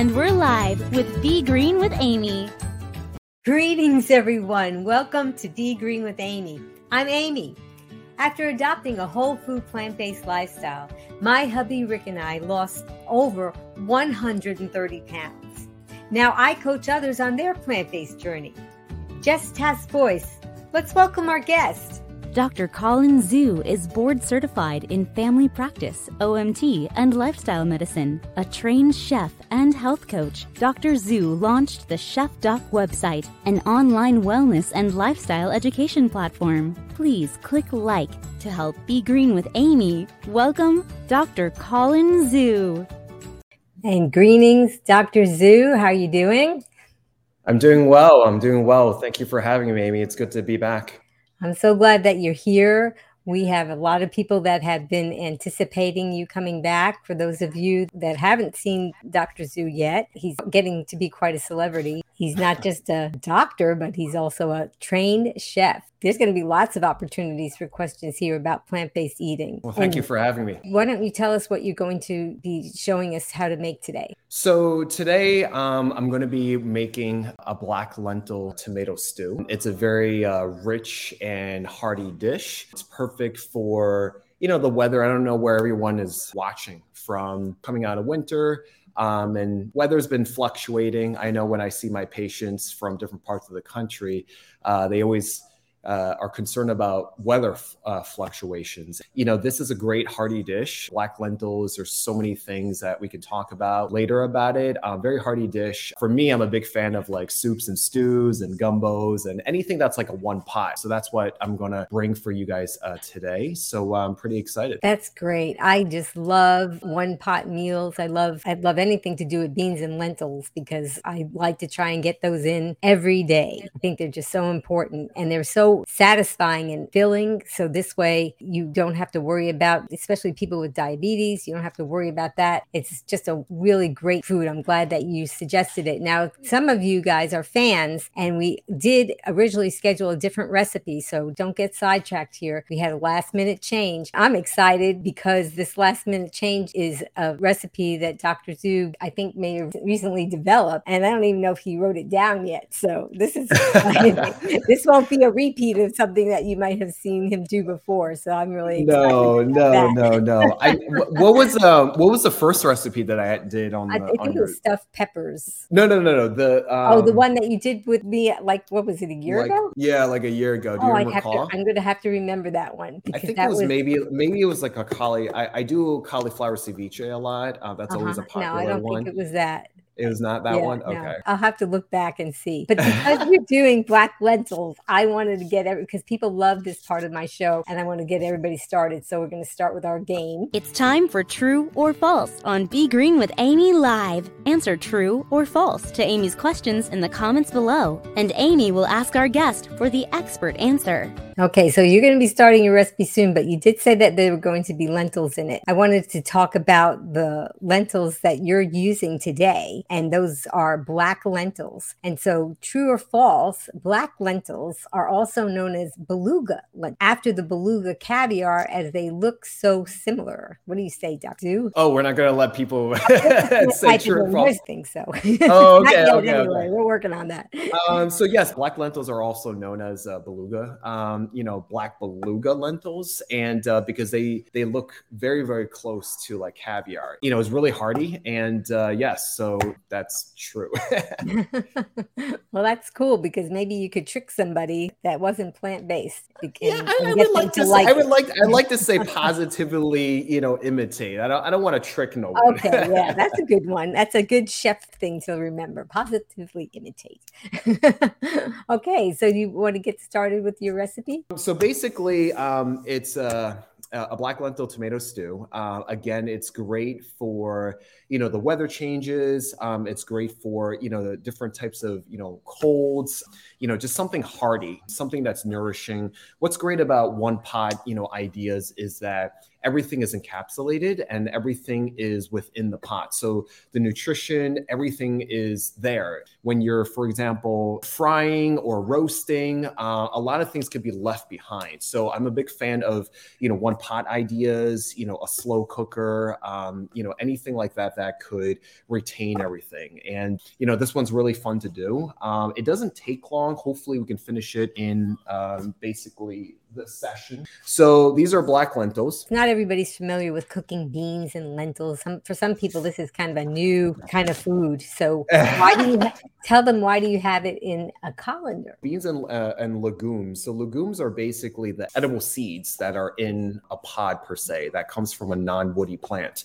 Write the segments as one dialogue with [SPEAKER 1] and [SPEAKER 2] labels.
[SPEAKER 1] And we're live with Be Green with Amy.
[SPEAKER 2] Greetings, everyone. Welcome to Be Green with Amy. I'm Amy. After adopting a whole food plant based lifestyle, my hubby Rick and I lost over 130 pounds. Now I coach others on their plant based journey. Just Task Voice. Let's welcome our guest.
[SPEAKER 1] Dr. Colin Zhu is board certified in family practice, OMT, and lifestyle medicine. A trained chef and health coach, Dr. Zhu launched the Chef Doc website, an online wellness and lifestyle education platform. Please click like to help be green with Amy. Welcome, Dr. Colin Zhu.
[SPEAKER 2] And greetings, Dr. Zhu. How are you doing?
[SPEAKER 3] I'm doing well. I'm doing well. Thank you for having me, Amy. It's good to be back.
[SPEAKER 2] I'm so glad that you're here. We have a lot of people that have been anticipating you coming back. For those of you that haven't seen Dr. Zhu yet, he's getting to be quite a celebrity. He's not just a doctor, but he's also a trained chef. There's going to be lots of opportunities for questions here about plant based eating.
[SPEAKER 3] Well, thank and you for having me.
[SPEAKER 2] Why don't you tell us what you're going to be showing us how to make today?
[SPEAKER 3] So, today um, I'm going to be making a black lentil tomato stew. It's a very uh, rich and hearty dish. It's perfect for you know the weather i don't know where everyone is watching from coming out of winter um, and weather's been fluctuating. I know when I see my patients from different parts of the country, uh, they always uh, are concerned about weather uh, fluctuations. You know, this is a great hearty dish. Black lentils, there's so many things that we can talk about later about it. Um, very hearty dish. For me, I'm a big fan of like soups and stews and gumbos and anything that's like a one pot. So that's what I'm going to bring for you guys uh, today. So I'm pretty excited.
[SPEAKER 2] That's great. I just love one pot meals. I love, I love anything to do with beans and lentils because I like to try and get those in every day. I think they're just so important and they're so satisfying and filling. So this way you don't have to worry about, especially people with diabetes, you don't have to worry about that. It's just a really great food. I'm glad that you suggested it. Now, some of you guys are fans, and we did originally schedule a different recipe. So don't get sidetracked here. We had a last minute change. I'm excited because this last minute change is a recipe that Dr. Zhu, I think, may have recently developed. And I don't even know if he wrote it down yet. So this is, this won't be a repeat repeat of something that you might have seen him do before. So I'm really
[SPEAKER 3] no, no,
[SPEAKER 2] that.
[SPEAKER 3] no, no. I what was um what was the first recipe that I did on? The,
[SPEAKER 2] I think
[SPEAKER 3] on
[SPEAKER 2] it was stuffed peppers.
[SPEAKER 3] No, no, no, no. The um,
[SPEAKER 2] oh, the one that you did with me, like what was it a year
[SPEAKER 3] like,
[SPEAKER 2] ago?
[SPEAKER 3] Yeah, like a year ago. Do
[SPEAKER 2] oh,
[SPEAKER 3] you
[SPEAKER 2] I have to, I'm going to have to remember that one.
[SPEAKER 3] I think it was, was, maybe maybe it was like a cauli. I, I do cauliflower ceviche a lot. Uh, that's uh-huh. always a popular one.
[SPEAKER 2] No, I don't
[SPEAKER 3] one.
[SPEAKER 2] think it was that.
[SPEAKER 3] It was not that yeah, one. Okay. No.
[SPEAKER 2] I'll have to look back and see. But because you're doing black lentils, I wanted to get every because people love this part of my show and I want to get everybody started. So we're going to start with our game.
[SPEAKER 1] It's time for true or false on Be Green with Amy Live. Answer true or false to Amy's questions in the comments below, and Amy will ask our guest for the expert answer.
[SPEAKER 2] Okay, so you're going to be starting your recipe soon, but you did say that there were going to be lentils in it. I wanted to talk about the lentils that you're using today, and those are black lentils. And so, true or false, black lentils are also known as beluga, after the beluga caviar, as they look so similar. What do you say, Dr.
[SPEAKER 3] Oh, we're not going to let people say true or false.
[SPEAKER 2] I think so.
[SPEAKER 3] Oh, okay, okay,
[SPEAKER 2] anyway. okay, We're working on that.
[SPEAKER 3] Um, so yes, black lentils are also known as uh, beluga. Um, you know black beluga lentils, and uh, because they they look very very close to like caviar. You know, it's really hearty, and uh, yes, so that's true.
[SPEAKER 2] well, that's cool because maybe you could trick somebody that wasn't plant based.
[SPEAKER 3] Yeah, I, I would like to. Say, like I would like. I'd like to say positively. You know, imitate. I don't. I don't want to trick no one.
[SPEAKER 2] Okay, yeah, that's a good one. That's a good chef thing to remember. Positively imitate. okay, so you want to get started with your recipe?
[SPEAKER 3] So basically, um, it's a, a, black lentil tomato stew. Uh, again, it's great for you know the weather changes. Um, it's great for you know the different types of you know colds. You know, just something hearty, something that's nourishing. What's great about one pot you know ideas is that everything is encapsulated and everything is within the pot. So the nutrition, everything is there. When you're, for example, frying or roasting, uh, a lot of things could be left behind. So I'm a big fan of, you know, one pot ideas, you know, a slow cooker, um, you know, anything like that that could retain everything. And, you know, this one's really fun to do. Um, it doesn't take long. Hopefully we can finish it in um, basically the session. So these are black lentils.
[SPEAKER 2] Not everybody's familiar with cooking beans and lentils. Some, for some people, this is kind of a new kind of food. So why do you tell them why do you have it in a colander?
[SPEAKER 3] Beans and uh, and legumes. So legumes are basically the edible seeds that are in a pod per se that comes from a non-woody plant.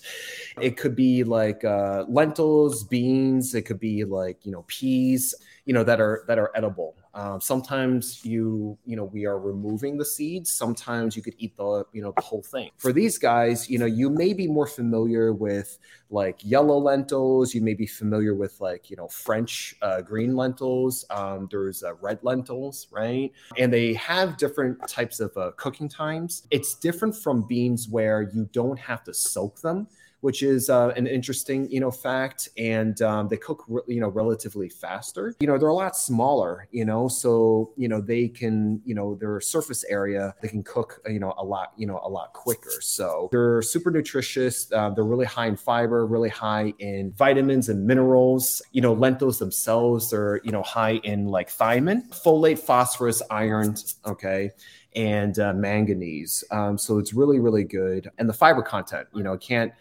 [SPEAKER 3] It could be like uh, lentils, beans. It could be like you know peas. You know that are that are edible. Um, sometimes you, you know, we are removing the seeds. Sometimes you could eat the, you know, the whole thing. For these guys, you know, you may be more familiar with like yellow lentils. You may be familiar with like, you know, French uh, green lentils. Um, there's uh, red lentils, right? And they have different types of uh, cooking times. It's different from beans where you don't have to soak them which is uh, an interesting, you know, fact. And um, they cook, re- you know, relatively faster. You know, they're a lot smaller, you know, so you know they can, you know, their surface area they can cook, you know, a lot, you know, a lot quicker. So they're super nutritious. Uh, they're really high in fiber, really high in vitamins and minerals. You know, lentils themselves are, you know, high in like thiamine, folate, phosphorus, iron. Okay and uh, manganese. Um, so it's really, really good. And the fiber content, you know, can't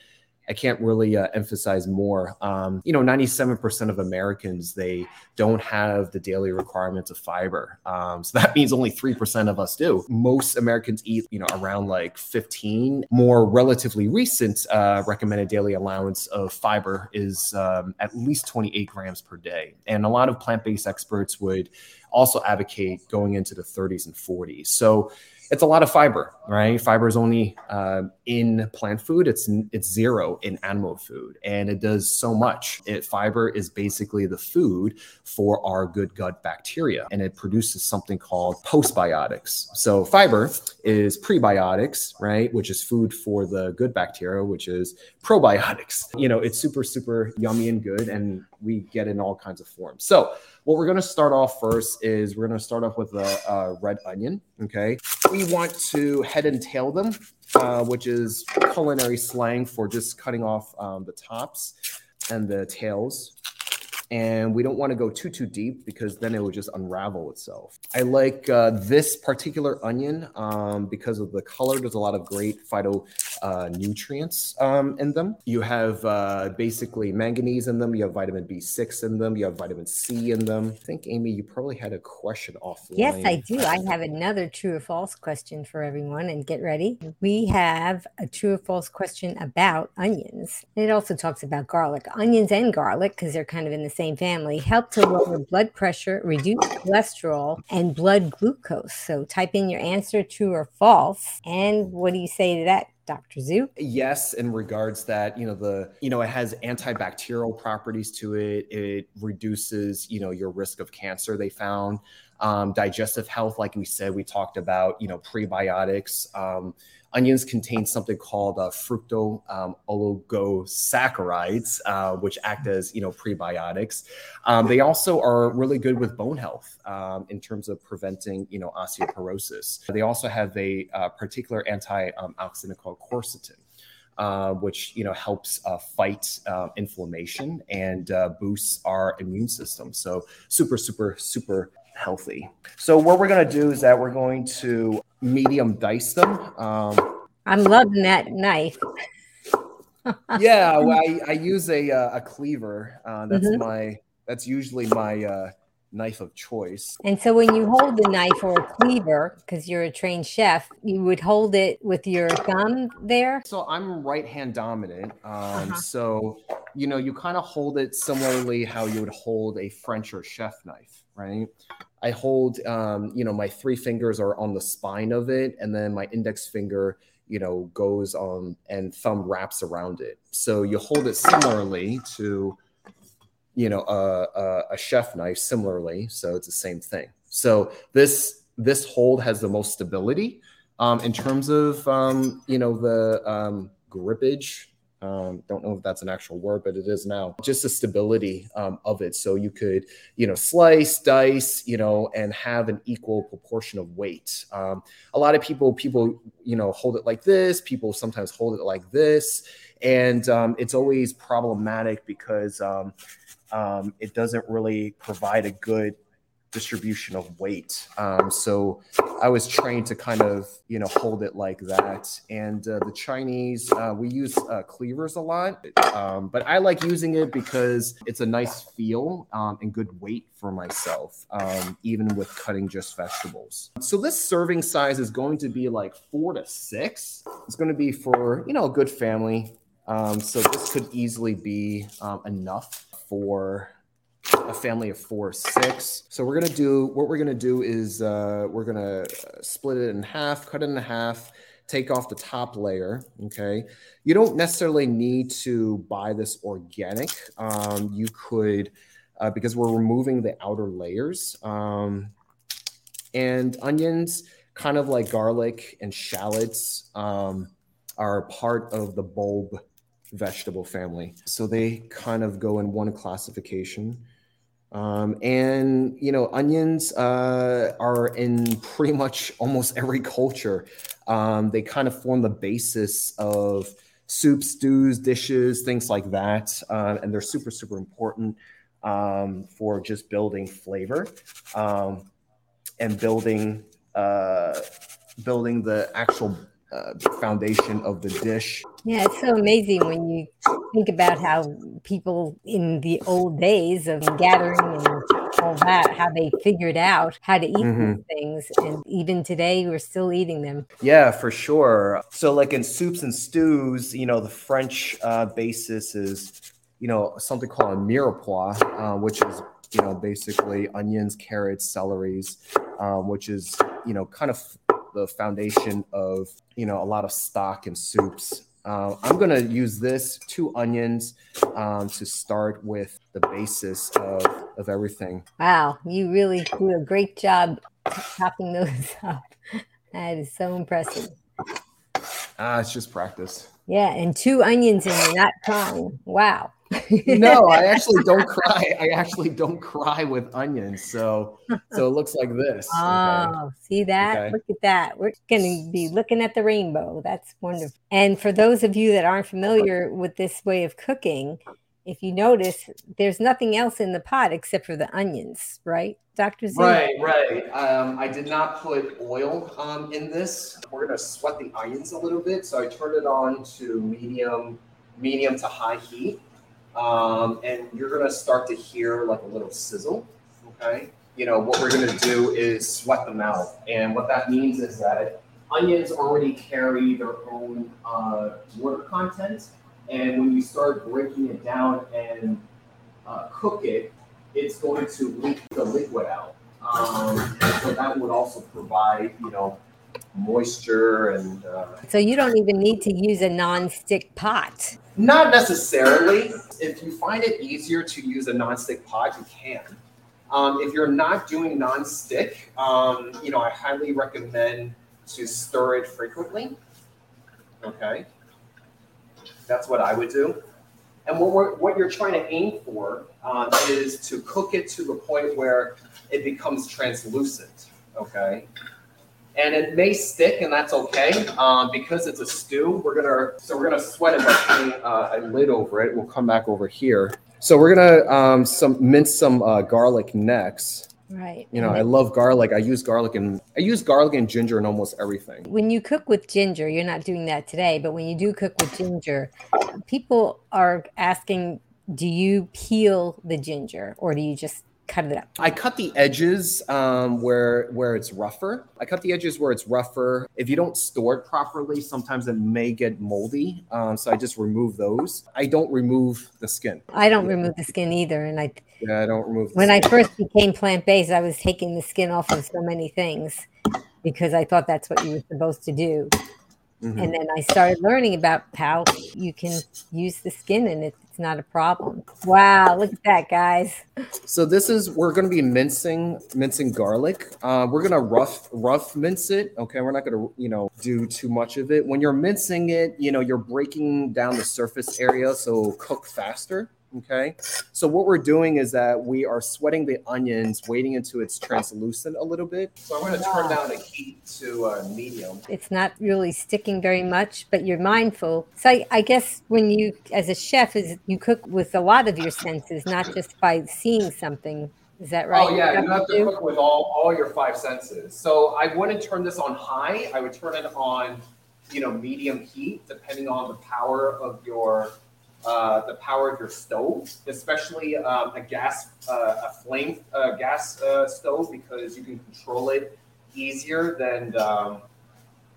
[SPEAKER 3] I can't really uh, emphasize more. Um, you know, 97% of Americans they don't have the daily requirements of fiber. Um, so that means only 3% of us do. Most Americans eat, you know, around like 15. More relatively recent uh, recommended daily allowance of fiber is um, at least 28 grams per day. And a lot of plant-based experts would also advocate going into the 30s and 40s. So it's a lot of fiber, right? Fiber is only uh, in plant food. It's it's zero in animal food, and it does so much. It fiber is basically the food for our good gut bacteria, and it produces something called postbiotics. So fiber is prebiotics, right? Which is food for the good bacteria, which is probiotics. You know, it's super super yummy and good, and we get in all kinds of forms. So what we're going to start off first is we're going to start off with a, a, red onion. Okay. We want to head and tail them, uh, which is culinary slang for just cutting off um, the tops and the tails and we don't want to go too too deep because then it would just unravel itself. I like uh, this particular onion um, because of the color. There's a lot of great phyto uh, nutrients um, in them. You have uh, basically manganese in them. You have vitamin B6 in them. You have vitamin C in them. I think Amy, you probably had a question offline.
[SPEAKER 2] Yes, I do. I have another true or false question for everyone, and get ready. We have a true or false question about onions. It also talks about garlic, onions and garlic because they're kind of in the same family, help to lower blood pressure, reduce cholesterol, and blood glucose. So type in your answer true or false. And what do you say to that? Dr. Zhu?
[SPEAKER 3] Yes, in regards that, you know, the, you know, it has antibacterial properties to it. It reduces, you know, your risk of cancer, they found. Um, digestive health, like we said, we talked about, you know, prebiotics. Um, onions contain something called uh, fructo um, oligosaccharides, uh, which act as you know prebiotics. Um, they also are really good with bone health um, in terms of preventing you know osteoporosis. They also have a uh, particular antioxidant called quercetin. Uh, which you know helps uh, fight uh, inflammation and uh, boosts our immune system. So super, super, super healthy. So what we're going to do is that we're going to medium dice them. Um,
[SPEAKER 2] I'm loving that knife.
[SPEAKER 3] yeah, well, I, I use a uh, a cleaver. Uh, that's mm-hmm. my that's usually my uh, knife of choice.
[SPEAKER 2] And so when you hold the knife or a cleaver, because you're a trained chef, you would hold it with your thumb there.
[SPEAKER 3] So I'm right hand dominant. Um, uh-huh. So you know, you kind of hold it similarly how you would hold a French or chef knife, right? I hold, um, you know, my three fingers are on the spine of it, and then my index finger, you know, goes on and thumb wraps around it. So you hold it similarly to, you know, a, a, a chef knife similarly. So it's the same thing. So this this hold has the most stability. Um, in terms of um, you know the um, grippage, um, don't know if that's an actual word, but it is now. Just the stability um, of it, so you could you know slice, dice, you know, and have an equal proportion of weight. Um, a lot of people people you know hold it like this. People sometimes hold it like this, and um, it's always problematic because um, um, it doesn't really provide a good distribution of weight. Um, so I was trained to kind of, you know, hold it like that. And uh, the Chinese, uh, we use uh, cleavers a lot, um, but I like using it because it's a nice feel um, and good weight for myself, um, even with cutting just vegetables. So this serving size is going to be like four to six. It's going to be for, you know, a good family. Um, so this could easily be um, enough for a family of four, six. So we're gonna do what we're gonna do is uh, we're gonna split it in half, cut it in half, take off the top layer. Okay, you don't necessarily need to buy this organic. Um, you could uh, because we're removing the outer layers um, and onions, kind of like garlic and shallots, um, are part of the bulb vegetable family. So they kind of go in one classification. Um, and you know, onions uh, are in pretty much almost every culture. Um, they kind of form the basis of soups, stews, dishes, things like that, uh, and they're super, super important um, for just building flavor um, and building uh, building the actual uh, foundation of the dish.
[SPEAKER 2] Yeah, it's so amazing when you think about how people in the old days of gathering and all that, how they figured out how to eat mm-hmm. these things. And even today, we're still eating them.
[SPEAKER 3] Yeah, for sure. So, like in soups and stews, you know, the French uh, basis is, you know, something called a mirepoix, uh, which is you know, basically onions, carrots, celeries, um, which is, you know, kind of the foundation of you know a lot of stock and soups. Uh, I'm gonna use this two onions um, to start with the basis of, of everything.
[SPEAKER 2] Wow, you really do a great job chopping those up. That is so impressive.
[SPEAKER 3] Ah, it's just practice.
[SPEAKER 2] Yeah, and two onions and you're not crying. Wow
[SPEAKER 3] no, I actually don't cry. I actually don't cry with onions. So so it looks like this.
[SPEAKER 2] Oh, okay. see that? Okay. Look at that. We're going to be looking at the rainbow. That's wonderful. And for those of you that aren't familiar with this way of cooking, if you notice, there's nothing else in the pot except for the onions, right, Dr. Z?
[SPEAKER 3] Right, right. Um, I did not put oil um, in this. We're going to sweat the onions a little bit. So I turned it on to medium, medium to high heat. Um, and you're going to start to hear like a little sizzle. Okay. You know, what we're going to do is sweat them out. And what that means is that onions already carry their own uh, water content. And when you start breaking it down and uh, cook it, it's going to leak the liquid out. Um, so that would also provide, you know, moisture and. Uh,
[SPEAKER 2] so you don't even need to use a non-stick pot.
[SPEAKER 3] Not necessarily. If you find it easier to use a non-stick pot, you can. Um, if you're not doing non-stick, um, you know, I highly recommend to stir it frequently. Okay, that's what I would do. And what, what you're trying to aim for um, is to cook it to the point where it becomes translucent. Okay, and it may stick, and that's okay um, because it's a stew. We're gonna so we're gonna sweat it by putting uh, a lid over it. We'll come back over here. So we're gonna um, some mince some uh, garlic next.
[SPEAKER 2] Right.
[SPEAKER 3] You know, I love garlic. I use garlic and I use garlic and ginger in almost everything.
[SPEAKER 2] When you cook with ginger, you're not doing that today, but when you do cook with ginger, people are asking, do you peel the ginger or do you just cut it up?
[SPEAKER 3] I cut the edges um, where where it's rougher. I cut the edges where it's rougher. If you don't store it properly, sometimes it may get moldy. Um, so I just remove those. I don't remove the skin.
[SPEAKER 2] I don't remove the skin either, and I.
[SPEAKER 3] Yeah, I don't remove.
[SPEAKER 2] when skin. I first became plant based, I was taking the skin off of so many things because I thought that's what you were supposed to do. Mm-hmm. And then I started learning about how you can use the skin and it's not a problem. Wow, look at that, guys.
[SPEAKER 3] So this is we're going to be mincing mincing garlic. Uh, we're going to rough rough mince it. Okay, we're not going to you know do too much of it. When you're mincing it, you know you're breaking down the surface area so cook faster. Okay. So what we're doing is that we are sweating the onions, waiting until it's translucent a little bit. So I'm going to turn down the heat to uh, medium.
[SPEAKER 2] It's not really sticking very much, but you're mindful. So I, I guess when you, as a chef, is you cook with a lot of your senses, not just by seeing something. Is that right?
[SPEAKER 3] Oh yeah, you, you have to, to cook with all, all your five senses. So I wouldn't turn this on high. I would turn it on, you know, medium heat, depending on the power of your uh, the power of your stove, especially um, a gas, uh, a flame uh, gas uh, stove, because you can control it easier than, um,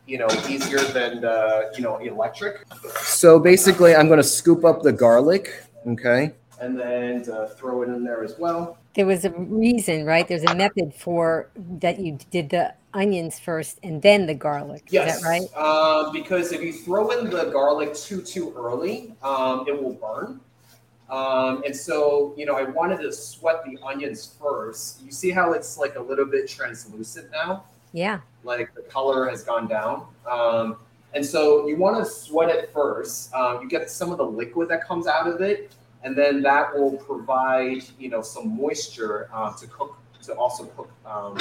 [SPEAKER 3] you know, easier than, uh, you know, electric. So basically, I'm going to scoop up the garlic, okay, and then throw it in there as well.
[SPEAKER 2] There was a reason, right? There's a method for that you did the onions first and then the garlic. Yes. Is that right?
[SPEAKER 3] Um, because if you throw in the garlic too too early, um, it will burn. Um, and so, you know, I wanted to sweat the onions first. You see how it's like a little bit translucent now?
[SPEAKER 2] Yeah.
[SPEAKER 3] Like the color has gone down. Um, and so you want to sweat it first. Um, you get some of the liquid that comes out of it, and then that will provide, you know, some moisture uh, to cook to also cook um,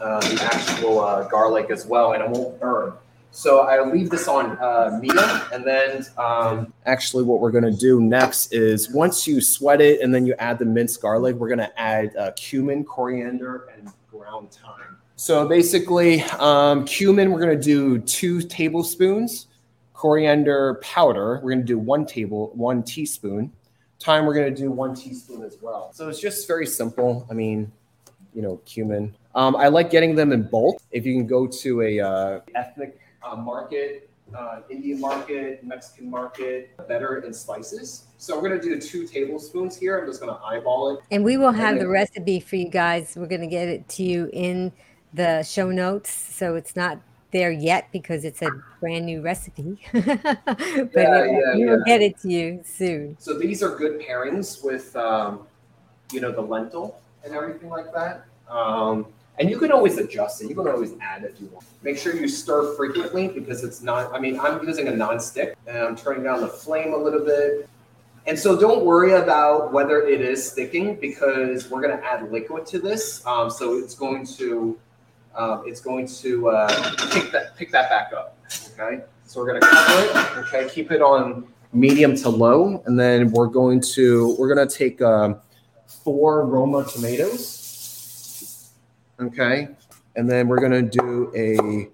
[SPEAKER 3] uh, the actual uh, garlic as well, and it won't burn. So I leave this on uh, medium, and then um, actually what we're gonna do next is once you sweat it, and then you add the minced garlic, we're gonna add uh, cumin, coriander, and ground thyme. So basically, um, cumin, we're gonna do two tablespoons. Coriander powder, we're gonna do one table, one teaspoon. Thyme, we're gonna do one teaspoon as well. So it's just very simple. I mean, you know, cumin. Um, I like getting them in bulk. If you can go to a uh, ethnic uh, market, uh, Indian market, Mexican market, better in spices. So we're gonna do two tablespoons here. I'm just gonna eyeball it.
[SPEAKER 2] And we will have the recipe for you guys. We're gonna get it to you in the show notes. So it's not there yet because it's a brand new recipe. but yeah, yeah, we will yeah. get it to you soon.
[SPEAKER 3] So these are good pairings with, um, you know, the lentil and everything like that. Um, and you can always adjust it. You can always add if you want. Make sure you stir frequently because it's not, I mean, I'm using a non-stick and I'm turning down the flame a little bit. And so don't worry about whether it is sticking because we're going to add liquid to this. Um, so it's going to, um, it's going to uh, pick that, pick that back up. Okay. So we're going to cover it. Okay. Keep it on medium to low. And then we're going to, we're going to take, um, four Roma tomatoes. Okay. And then we're going to do a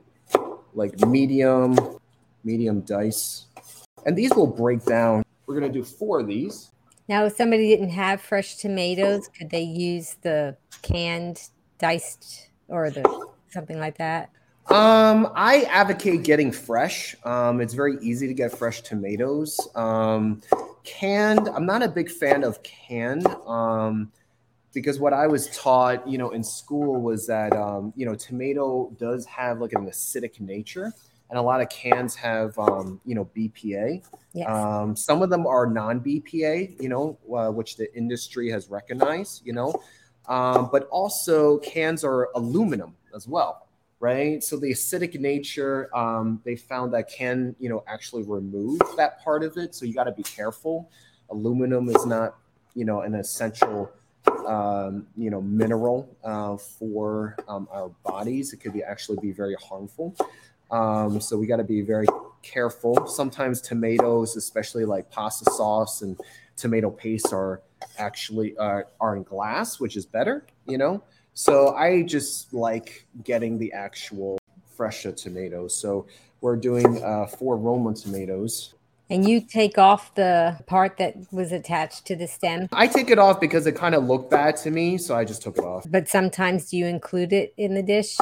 [SPEAKER 3] like medium, medium dice. And these will break down. We're going to do four of these.
[SPEAKER 2] Now, if somebody didn't have fresh tomatoes, could they use the canned diced or the something like that?
[SPEAKER 3] Um, I advocate getting fresh. Um, it's very easy to get fresh tomatoes. Um, canned, I'm not a big fan of canned. Um, because what I was taught, you know, in school was that um, you know, tomato does have like an acidic nature, and a lot of cans have um, you know BPA. Yes. Um, some of them are non-BPA, you know, uh, which the industry has recognized, you know, um, but also cans are aluminum as well right? So the acidic nature, um, they found that can, you know, actually remove that part of it. So you got to be careful. Aluminum is not, you know, an essential, um, you know, mineral uh, for um, our bodies. It could be actually be very harmful. Um, so we got to be very careful. Sometimes tomatoes, especially like pasta sauce and tomato paste, are actually uh, are in glass, which is better, you know. So I just like getting the actual fresher tomatoes. So we're doing uh, four Roma tomatoes.
[SPEAKER 2] And you take off the part that was attached to the stem?
[SPEAKER 3] I take it off because it kind of looked bad to me, so I just took it off.
[SPEAKER 2] But sometimes do you include it in the dish?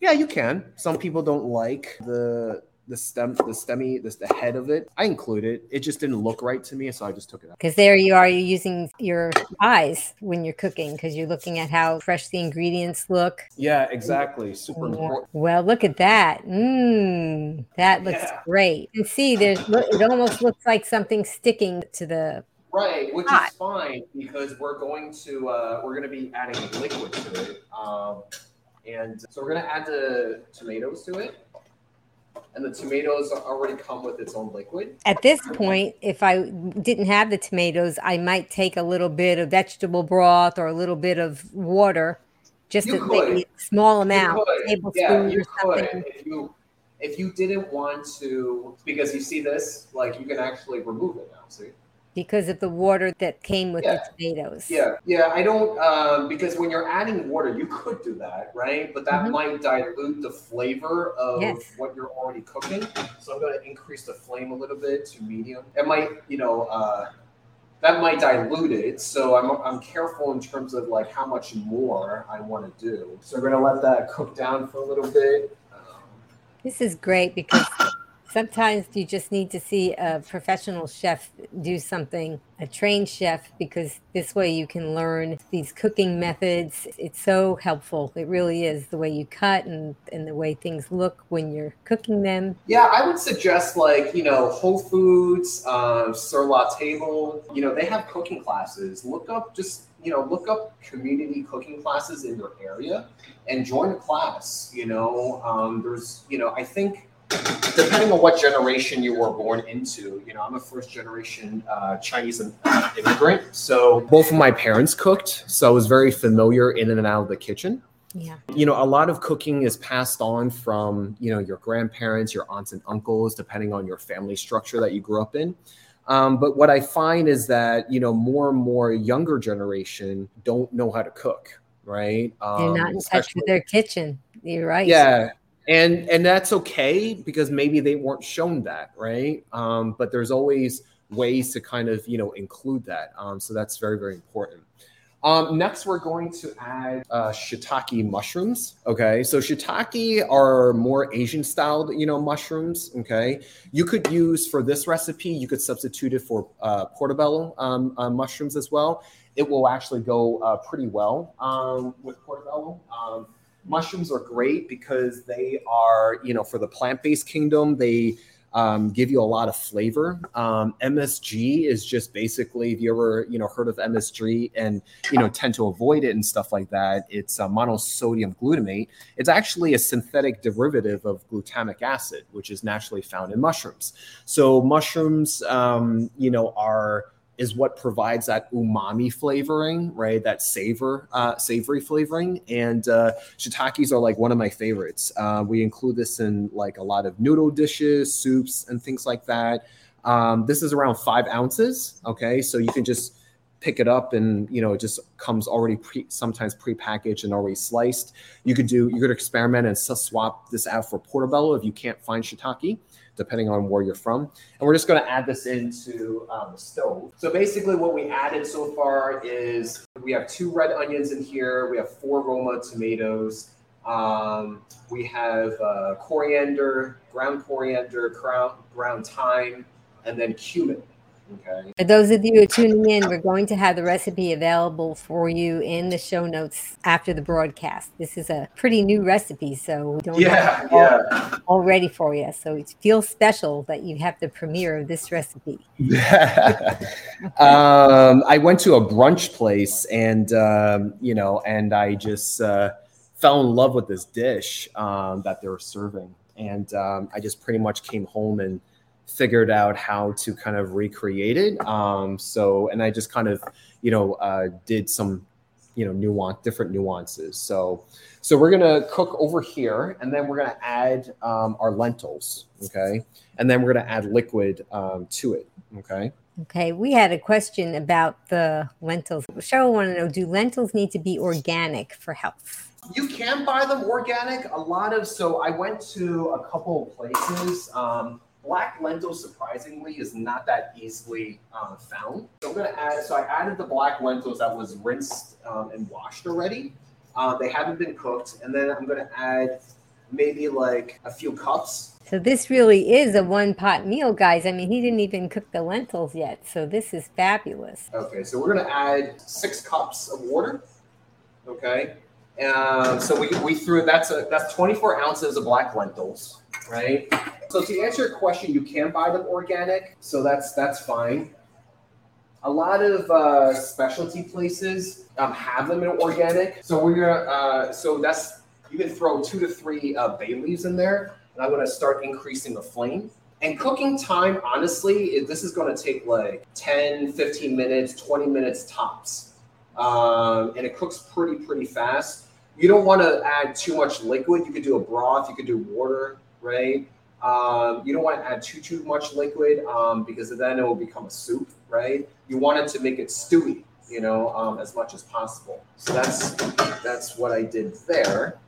[SPEAKER 3] Yeah, you can. Some people don't like the the stem, the stemmy, this the head of it. I include it. It just didn't look right to me, so I just took it out.
[SPEAKER 2] Because there you are, you're using your eyes when you're cooking because you're looking at how fresh the ingredients look.
[SPEAKER 3] Yeah, exactly. Super important.
[SPEAKER 2] Well, look at that. Mmm, that looks
[SPEAKER 3] Yeah.
[SPEAKER 2] great. And see, there's it almost looks like something sticking to the.
[SPEAKER 3] Right, which
[SPEAKER 2] Hot.
[SPEAKER 3] is fine because we're going to uh, we're going to be adding liquid to it, um, and so we're going to add the tomatoes to it, and the tomatoes already come with its own liquid.
[SPEAKER 2] At this point, if I didn't have the tomatoes, I might take a little bit of vegetable broth or a little bit of water, just
[SPEAKER 3] You
[SPEAKER 2] a
[SPEAKER 3] could.
[SPEAKER 2] small amount, tablespoon
[SPEAKER 3] yeah,
[SPEAKER 2] or something.
[SPEAKER 3] if you if you didn't want to because you see this like you can actually remove it now. See.
[SPEAKER 2] Because of the water that came with
[SPEAKER 3] Yeah.
[SPEAKER 2] the tomatoes.
[SPEAKER 3] Yeah, yeah, I don't um, because when you're adding water, you could do that, right? But that
[SPEAKER 2] Mhm.
[SPEAKER 3] might dilute the flavor of
[SPEAKER 2] Yes.
[SPEAKER 3] what you're already cooking. So I'm going to increase the flame a little bit to medium. It might, you know, uh, that might dilute it. So I'm I'm careful in terms of like how much more I want to do. So we're going to let that cook down for a little bit. Um,
[SPEAKER 2] This is great because sometimes you just need to see a professional chef do something, a trained chef, because this way you can learn these cooking methods. It's so helpful. It really is the way you cut and, and the way things look when you're cooking them.
[SPEAKER 3] Yeah, I would suggest like you know Whole Foods, uh, Sur La Table. You know they have cooking classes. Look up just you know look up community cooking classes in your area and join a class. You know, um, there's you know I think depending on what generation you were born into. You know, I'm a first generation uh, Chinese uh, immigrant, so both of my parents cooked, so I was very familiar in and out of the kitchen
[SPEAKER 2] Yeah.
[SPEAKER 3] you know a lot of cooking is passed on from you know your grandparents your aunts and uncles depending on your family structure that you grew up in um, but what i find is that you know more and more younger generation don't know how to cook right
[SPEAKER 2] They're
[SPEAKER 3] um,
[SPEAKER 2] not in touch with their kitchen. You're right.
[SPEAKER 3] yeah and and that's okay because maybe they weren't shown that right? Um, but there's always ways to kind of you know include that. Um, so that's very very important. Um, next we're going to add uh, shiitake mushrooms okay? So shiitake are more asian styled you know mushrooms okay? You could use for this recipe you could substitute it for uh, portobello um, uh, mushrooms as well. It will actually go uh, pretty well um, with portobello. Um, mushrooms are great because they are you know for the plant-based kingdom they um, give you a lot of flavor. Um, msg is just basically if you ever you know heard of msg and you know tend to avoid it and stuff like that it's monosodium glutamate. It's actually a synthetic derivative of glutamic acid which is naturally found in mushrooms. So mushrooms um, you know are is what provides that umami flavoring, right? That savor, uh, savory flavoring. And uh, shiitakes are like one of my favorites. Uh, we include this in like a lot of noodle dishes, soups, and things like that. Um, this is around five ounces. Okay, so you can just pick it up and you know it just comes already pre sometimes pre-packaged and already sliced you could do you could experiment and swap this out for portobello if you can't find shiitake depending on where you're from. And we're just going to add this into um, the stove. So basically what we added so far is we have two red onions in here. We have four roma tomatoes. Um, we have uh, coriander ground coriander ground ground thyme and then cumin okay
[SPEAKER 2] For those of you who are tuning in, we're going to have the recipe available for you in the show notes after the broadcast. This is a pretty new recipe, so we don't have it all,
[SPEAKER 3] yeah
[SPEAKER 2] all ready for you. So it feels special that you have the premiere of this recipe.
[SPEAKER 3] um, I went to a brunch place and um, you know, and I just uh, fell in love with this dish um, that they were serving, and um, I just pretty much came home and figured out how to kind of recreate it. Um, so, and I just kind of, you know, uh, did some, you know, nuance, different nuances. So, so we're gonna cook over here, and then we're gonna add um, our lentils, okay, and then we're gonna add liquid um, to it, okay.
[SPEAKER 2] Okay, we had a question about the lentils. Cheryl wanted to know do lentils need to be organic for health?
[SPEAKER 3] You can buy them organic. A lot of so I went to a couple of places. Um, black lentils, surprisingly, is not that easily uh, found. So I'm gonna add. So I added the black lentils that was rinsed um, and washed already. Uh, they haven't been cooked, and then I'm gonna add maybe like a few cups.
[SPEAKER 2] So this really is a one pot meal, guys. I mean, he didn't even cook the lentils yet. So this is fabulous.
[SPEAKER 3] Okay, so we're gonna add six cups of water. Okay. Um, so we, we threw that's a that's 24 ounces of black lentils, right? So to answer your question, you can buy them organic, so that's that's fine. A lot of uh, specialty places um, have them in organic, so we're gonna uh, so that's you can throw two to three uh, bay leaves in there, and I'm gonna start increasing the flame. And cooking time, honestly, this is gonna take like 10, 15 minutes, 20 minutes tops, um, and it cooks pretty pretty fast you don't want to add too much liquid. You could do a broth, you could do water, right? Um, you don't want to add too too much liquid um, because then it will become a soup, right? You want it to make it stewy, you know, um, as much as possible. So that's that's what I did there.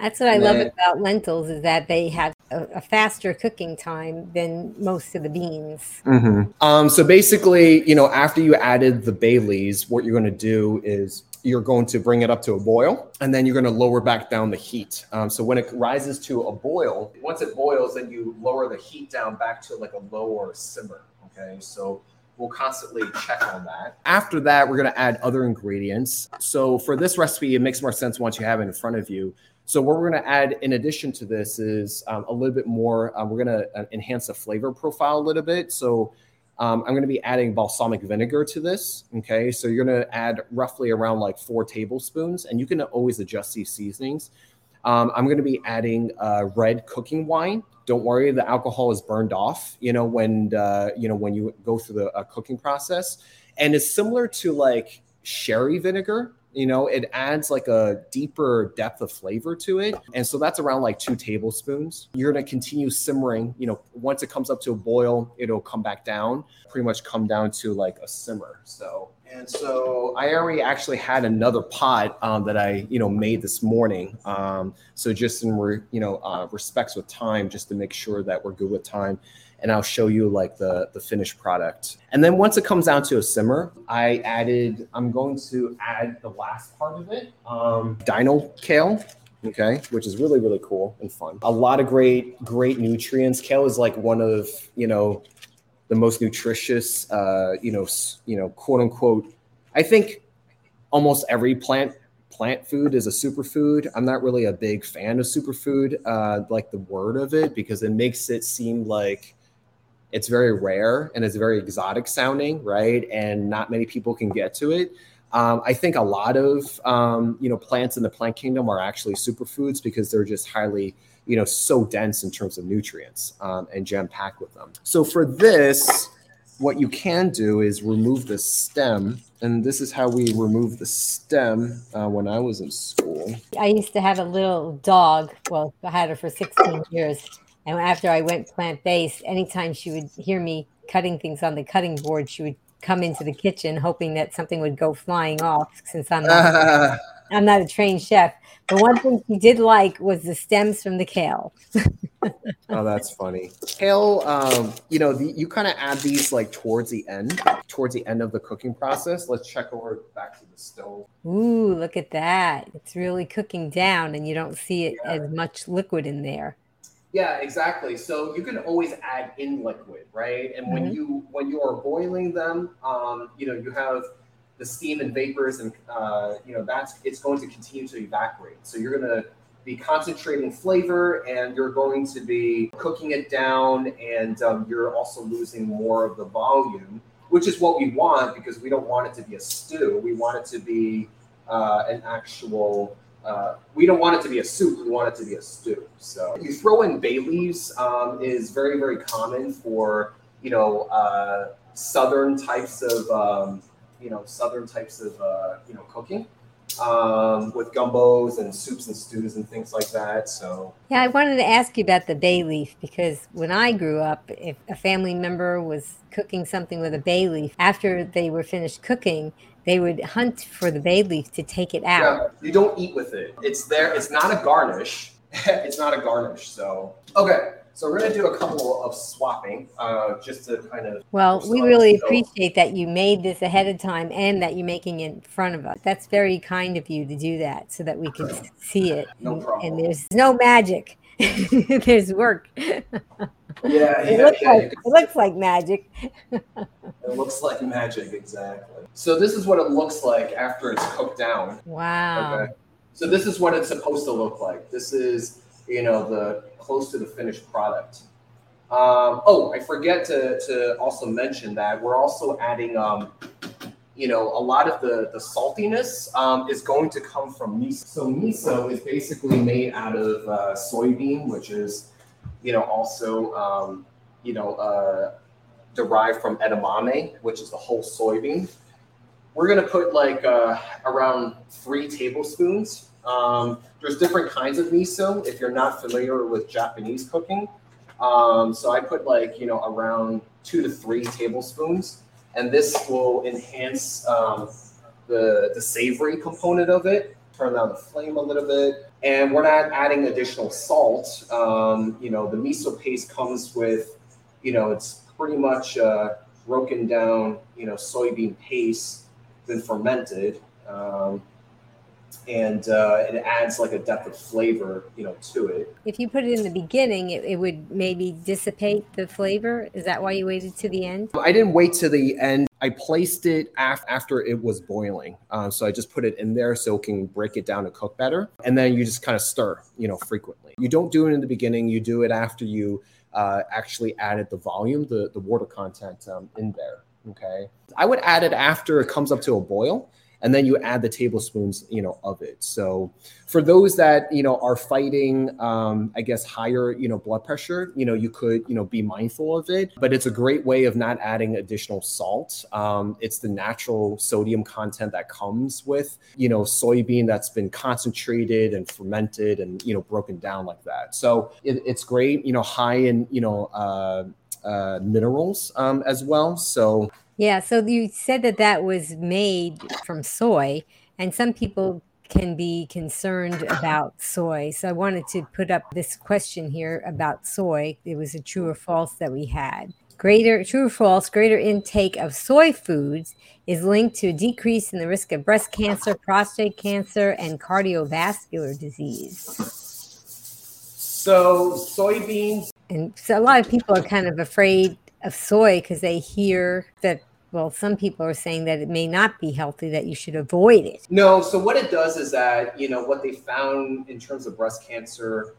[SPEAKER 2] That's what I love about lentils is that they have a, a, faster cooking time than most of the beans.
[SPEAKER 3] Mm-hmm. Um, so basically, you know, after you added the bay leaves, what you're going to do is you're going to bring it up to a boil and then you're going to lower back down the heat. Um, so when it rises to a boil, once it boils, then you lower the heat down back to like a lower simmer. Okay. So we'll constantly check on that. After that, we're going to add other ingredients. So for this recipe, it makes more sense once you have it in front of you. So what we're going to add in addition to this is um, a little bit more. Um, we're going to uh, enhance the flavor profile a little bit. So um, I'm going to be adding balsamic vinegar to this. Okay, so you're going to add roughly around like four tablespoons, and you can always adjust these seasonings. Um, I'm going to be adding uh, red cooking wine. Don't worry, the alcohol is burned off. You know when uh, you know when you go through the uh, cooking process, and it's similar to like sherry vinegar you know it adds like a deeper depth of flavor to it. And so that's around like two tablespoons. You're going to continue simmering you know once it comes up to a boil it'll come back down pretty much come down to like a simmer. So and so I already actually had another pot um, that I, you know, made this morning. Um, so just in, re, you know, uh, respects with time, just to make sure that we're good with time and I'll show you like the, the finished product. And then once it comes down to a simmer, I added, I'm going to add the last part of it, um, dino kale. Okay, which is really, really cool and fun. A lot of great, great nutrients. Kale is like one of, you know, the most nutritious, uh, you know, you know, quote unquote. I think almost every plant plant food is a superfood. I'm not really a big fan of superfood, uh, like the word of it, because it makes it seem like it's very rare and it's very exotic sounding, right? And not many people can get to it. Um, I think a lot of um, you know plants in the plant kingdom are actually superfoods because they're just highly you know so dense in terms of nutrients um, and jam packed with them. So for this, what you can do is remove the stem, and this is how we remove the stem uh, when I was in school.
[SPEAKER 2] I used to have a little dog. Well, I had her for 16 years and after I went plant based, anytime she would hear me cutting things on the cutting board, she would come into the kitchen hoping that something would go flying off since I'm not, I'm not a trained chef. But one thing she did like was the stems from the kale.
[SPEAKER 3] oh, that's funny. Kale, um, you know, the, you kind of add these like towards the end, towards the end of the cooking process. Let's check over back to the stove.
[SPEAKER 2] Ooh, look at that. It's really cooking down and you don't see it yeah. as much liquid in there.
[SPEAKER 3] Yeah, exactly. So you can always add in liquid, right? And mm-hmm. when you when you are boiling them, um, you know, you have the steam and vapors, and uh, you know that's it's going to continue to evaporate. So you're going to be concentrating flavor, and you're going to be cooking it down, and um, you're also losing more of the volume, which is what we want because we don't want it to be a stew. We want it to be uh, an actual uh, we don't want it to be a soup. We want it to be a stew. So you throw in bay leaves um, is very very common for you know uh, southern types of um, you know southern types of uh, you know cooking um, with gumbos and soups and stews and things like that. So
[SPEAKER 2] yeah, I wanted to ask you about the bay leaf because when I grew up, if a family member was cooking something with a bay leaf, after they were finished cooking, they would hunt for the bay leaf to take it out. Yeah,
[SPEAKER 3] you don't eat with it. It's there. It's not a garnish. it's not a garnish. So okay. So we're going to do a couple of swapping uh, just to kind of.
[SPEAKER 2] Well, we really appreciate that you made this ahead of time and that you're making it in front of us. That's very kind of you to do that so that we can see it.
[SPEAKER 3] No
[SPEAKER 2] and,
[SPEAKER 3] problem.
[SPEAKER 2] and there's no magic. there's work.
[SPEAKER 3] Yeah,
[SPEAKER 2] It
[SPEAKER 3] yeah,
[SPEAKER 2] looks,
[SPEAKER 3] yeah.
[SPEAKER 2] like, it looks like magic.
[SPEAKER 3] It looks like magic, exactly. So this is what it looks like after it's cooked down.
[SPEAKER 2] Wow.
[SPEAKER 3] Okay. So this is what it's supposed to look like. This is, you know, the close to the finished product. Um, oh, I forget to, to also mention that we're also adding, um, you know, a lot of the, the saltiness um, is going to come from miso. So miso is basically made out of uh, soybean, which is, you know, also, um, you know, uh, derived from edamame, which is the whole soybean. We're gonna put like uh, around three tablespoons. Um, there's different kinds of miso if you're not familiar with Japanese cooking. Um, so I put like you know around two to three tablespoons, and this will enhance um, the the savory component of it. Turn down the flame a little bit, and we're not adding additional salt. Um, you know the miso paste comes with, you know, it's pretty much uh, broken down, you know, soybean paste, been fermented. Um, and uh, it adds like a depth of flavor, you know, to it.
[SPEAKER 2] If you put it in the beginning, it, it would maybe dissipate the flavor. Is that why you waited to the end?
[SPEAKER 3] I didn't wait to the end. I placed it af- after it was boiling. Um, so I just put it in there so it can break it down and cook better. And then you just kind of stir, you know, frequently. You don't do it in the beginning. You do it after you uh, actually added the volume, the, the water content um, in there. Okay. I would add it after it comes up to a boil and then you add the tablespoons you know of it. So for those that you know are fighting um, i guess higher you know blood pressure you know you could you know be mindful of it but it's a great way of not adding additional salt. Um, it's the natural sodium content that comes with you know soybean that's been concentrated and fermented and you know broken down like that. So it, it's great you know high in you know uh, uh, minerals um, as well. So
[SPEAKER 2] Yeah, so you said that that was made from soy, and some people can be concerned about soy. So I wanted to put up this question here about soy. It was a true or false that we had. Greater true or false, greater intake of soy foods is linked to a decrease in the risk of breast cancer, prostate cancer, and cardiovascular disease.
[SPEAKER 3] so soybeans
[SPEAKER 2] And so a lot of people are kind of afraid of soy because they hear that, well, some people are saying that it may not be healthy, that you should avoid it.
[SPEAKER 3] No, so what it does is that, you know, what they found in terms of breast cancer,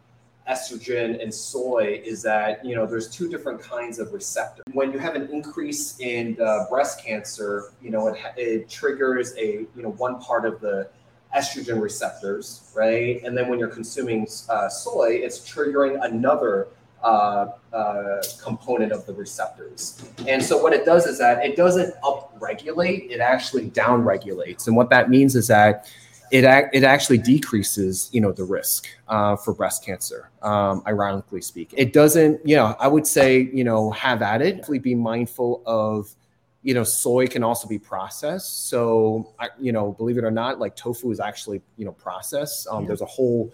[SPEAKER 3] estrogen, and soy is that, you know, there's two different kinds of receptors. When you have an increase in breast cancer, you know, it, it triggers a, you know, one part of the estrogen receptors, right? And then when you're consuming uh, soy, it's triggering another uh, uh, component of the receptors. And so what it does is that it doesn't upregulate, it actually downregulates. And what that means is that it, ac- it actually decreases, you know, the risk uh, for breast cancer, um, ironically speaking. It doesn't, you know, I would say, you know, have at it. Definitely be mindful of, you know, soy can also be processed. So, I, you know, believe it or not, like tofu is actually, you know, processed. Um, There's a whole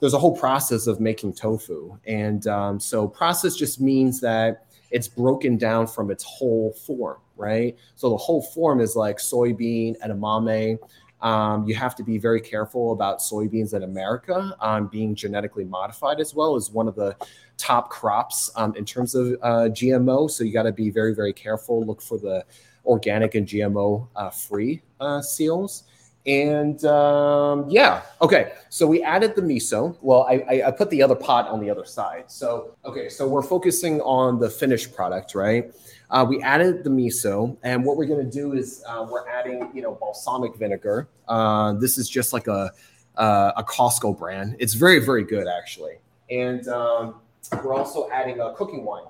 [SPEAKER 3] there's a whole process of making tofu. And um, so process just means that it's broken down from its whole form, right? So the whole form is like soybean, edamame. Um, you have to be very careful about soybeans in America um, being genetically modified as well as one of the top crops um, in terms of uh, GMO. So you got to be very, very careful. Look for the organic and GMO uh, free uh, seals. And um, yeah, okay. So we added the miso. Well, I, I, put the other pot on the other side. So okay, so we're focusing on the finished product, right? Uh, we added the miso, and what we're going to do is uh, we're adding, you know, balsamic vinegar. Uh, this is just like a uh, a Costco brand. It's very very good actually, and um, we're also adding a cooking wine.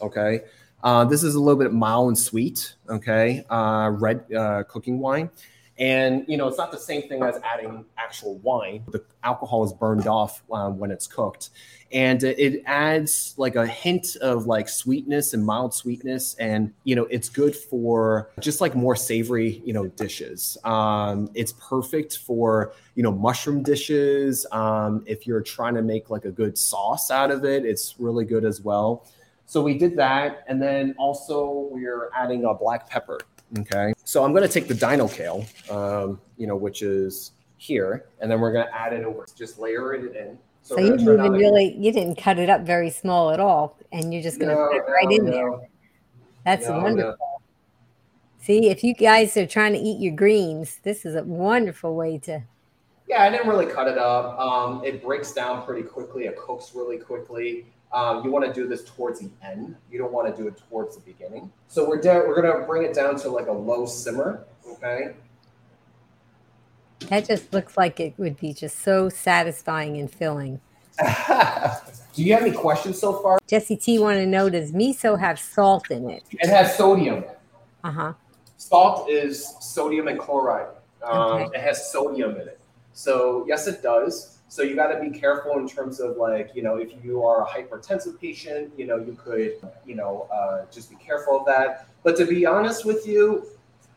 [SPEAKER 3] Okay, uh, this is a little bit mild and sweet. Okay, uh, red cooking wine And you know, it's not the same thing as adding actual wine. The alcohol is burned off um, when it's cooked, and it adds like a hint of like sweetness and mild sweetness, and you know, it's good for just like more savory, you know, dishes. Um, it's perfect for you know mushroom dishes. Um, if you're trying to make like a good sauce out of it, it's really good as well. So we did that, and then also we're adding a black pepper. Okay, so I'm going to take the dino kale, um, you know, which is here, and then we're going to add it over. Just layer it in.
[SPEAKER 2] So, so you didn't even really, you didn't cut it up very small at all, and you're just going to no, put it right no, in no. there. That's wonderful. See, if you guys are trying to eat your greens, this is a wonderful way to.
[SPEAKER 3] Yeah, I didn't really cut it up. Um, it breaks down pretty quickly. It cooks really quickly. Um, you want to do this towards the end. You don't want to do it towards the beginning. So we're down. We're gonna bring it down to like a low simmer. Okay.
[SPEAKER 2] That just looks like it would be just so satisfying and filling.
[SPEAKER 3] do you have any questions so far?
[SPEAKER 2] Jesse T want to know does miso have salt in it?
[SPEAKER 3] It has sodium.
[SPEAKER 2] Uh huh.
[SPEAKER 3] Salt is sodium and chloride. Um, okay. It has sodium in it. So yes, it does. So you got to be careful in terms of like, you know, if you are a hypertensive patient, you know, you could, you know, uh, just be careful of that. But to be honest with you,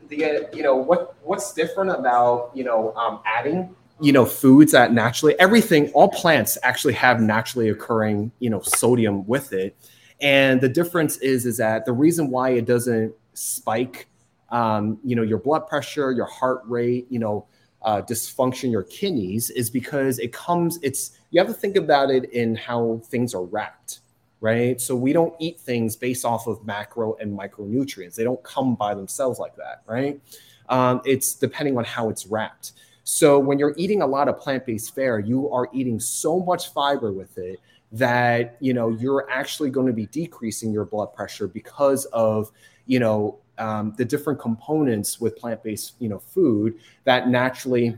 [SPEAKER 3] the, you know, what what's different about, you know, um, adding, you know, foods that naturally, everything, all plants actually have naturally occurring, you know, sodium with it. And the difference is, is that the reason why it doesn't spike, um, you know, your blood pressure, your heart rate, you know, uh, dysfunction your kidneys is because it comes it's you have to think about it in how things are wrapped right? So we don't eat things based off of macro and micronutrients. They don't come by themselves like that right? Um, it's depending on how it's wrapped. So when you're eating a lot of plant-based fare you are eating so much fiber with it that you know you're actually going to be decreasing your blood pressure because of you know um, the different components with plant-based you know food that naturally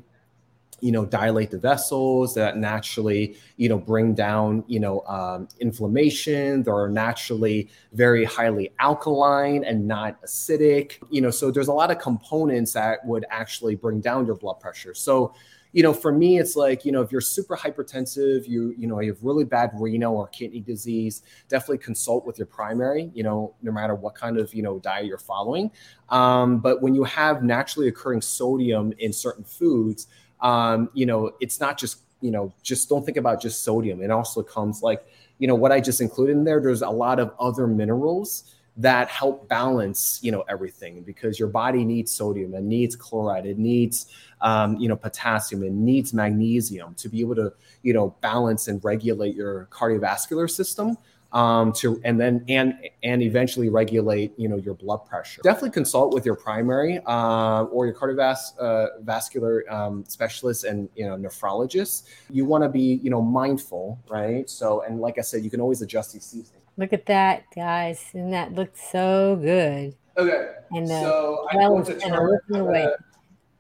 [SPEAKER 3] you know dilate the vessels that naturally you know bring down you know um, inflammation they're naturally very highly alkaline and not acidic. You know so there's a lot of components that would actually bring down your blood pressure. So you know, for me, it's like, you know, if you're super hypertensive, you, you know, you have really bad renal or kidney disease, definitely consult with your primary, you know, no matter what kind of, you know, diet you're following. Um, but when you have naturally occurring sodium in certain foods, um, you know, it's not just, you know, just don't think about just sodium. It also comes like, you know, what I just included in there, there's a lot of other minerals that help balance you know everything because your body needs sodium it needs chloride it needs um, you know potassium it needs magnesium to be able to you know balance and regulate your cardiovascular system um, to and then and and eventually regulate you know your blood pressure. Definitely consult with your primary uh, or your cardiovascular uh, um, specialist and you know nephrologist. You want to be you know mindful, right? So and like I said, you can always adjust these seasonings.
[SPEAKER 2] Look at that, guys. And that looks so good.
[SPEAKER 3] Okay. And the so I'm going to turn,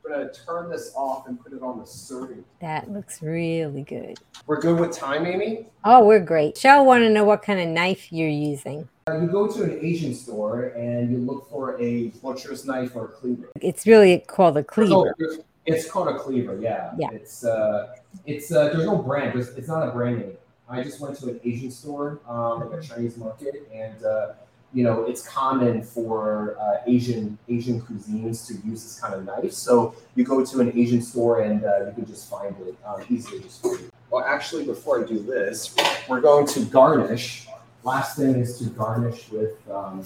[SPEAKER 3] I'm gonna turn this off and put it on the serving.
[SPEAKER 2] That looks really good.
[SPEAKER 3] We're good with time, Amy?
[SPEAKER 2] Oh, we're great. Shell want to know what kind of knife you're using.
[SPEAKER 3] Uh, you go to an Asian store and you look for a butcher's knife or a cleaver.
[SPEAKER 2] It's really called a cleaver.
[SPEAKER 3] Oh, it's called a cleaver, yeah.
[SPEAKER 2] Yeah.
[SPEAKER 3] It's uh, it's uh, there's no brand. There's, it's not a brand name. I just went to an Asian store, um, like a Chinese market, and uh, you know it's common for uh, Asian Asian cuisines to use this kind of knife. So you go to an Asian store and uh, you can just find it um, easily. Just well, actually, before I do this, we're going to garnish. Last thing is to garnish with um,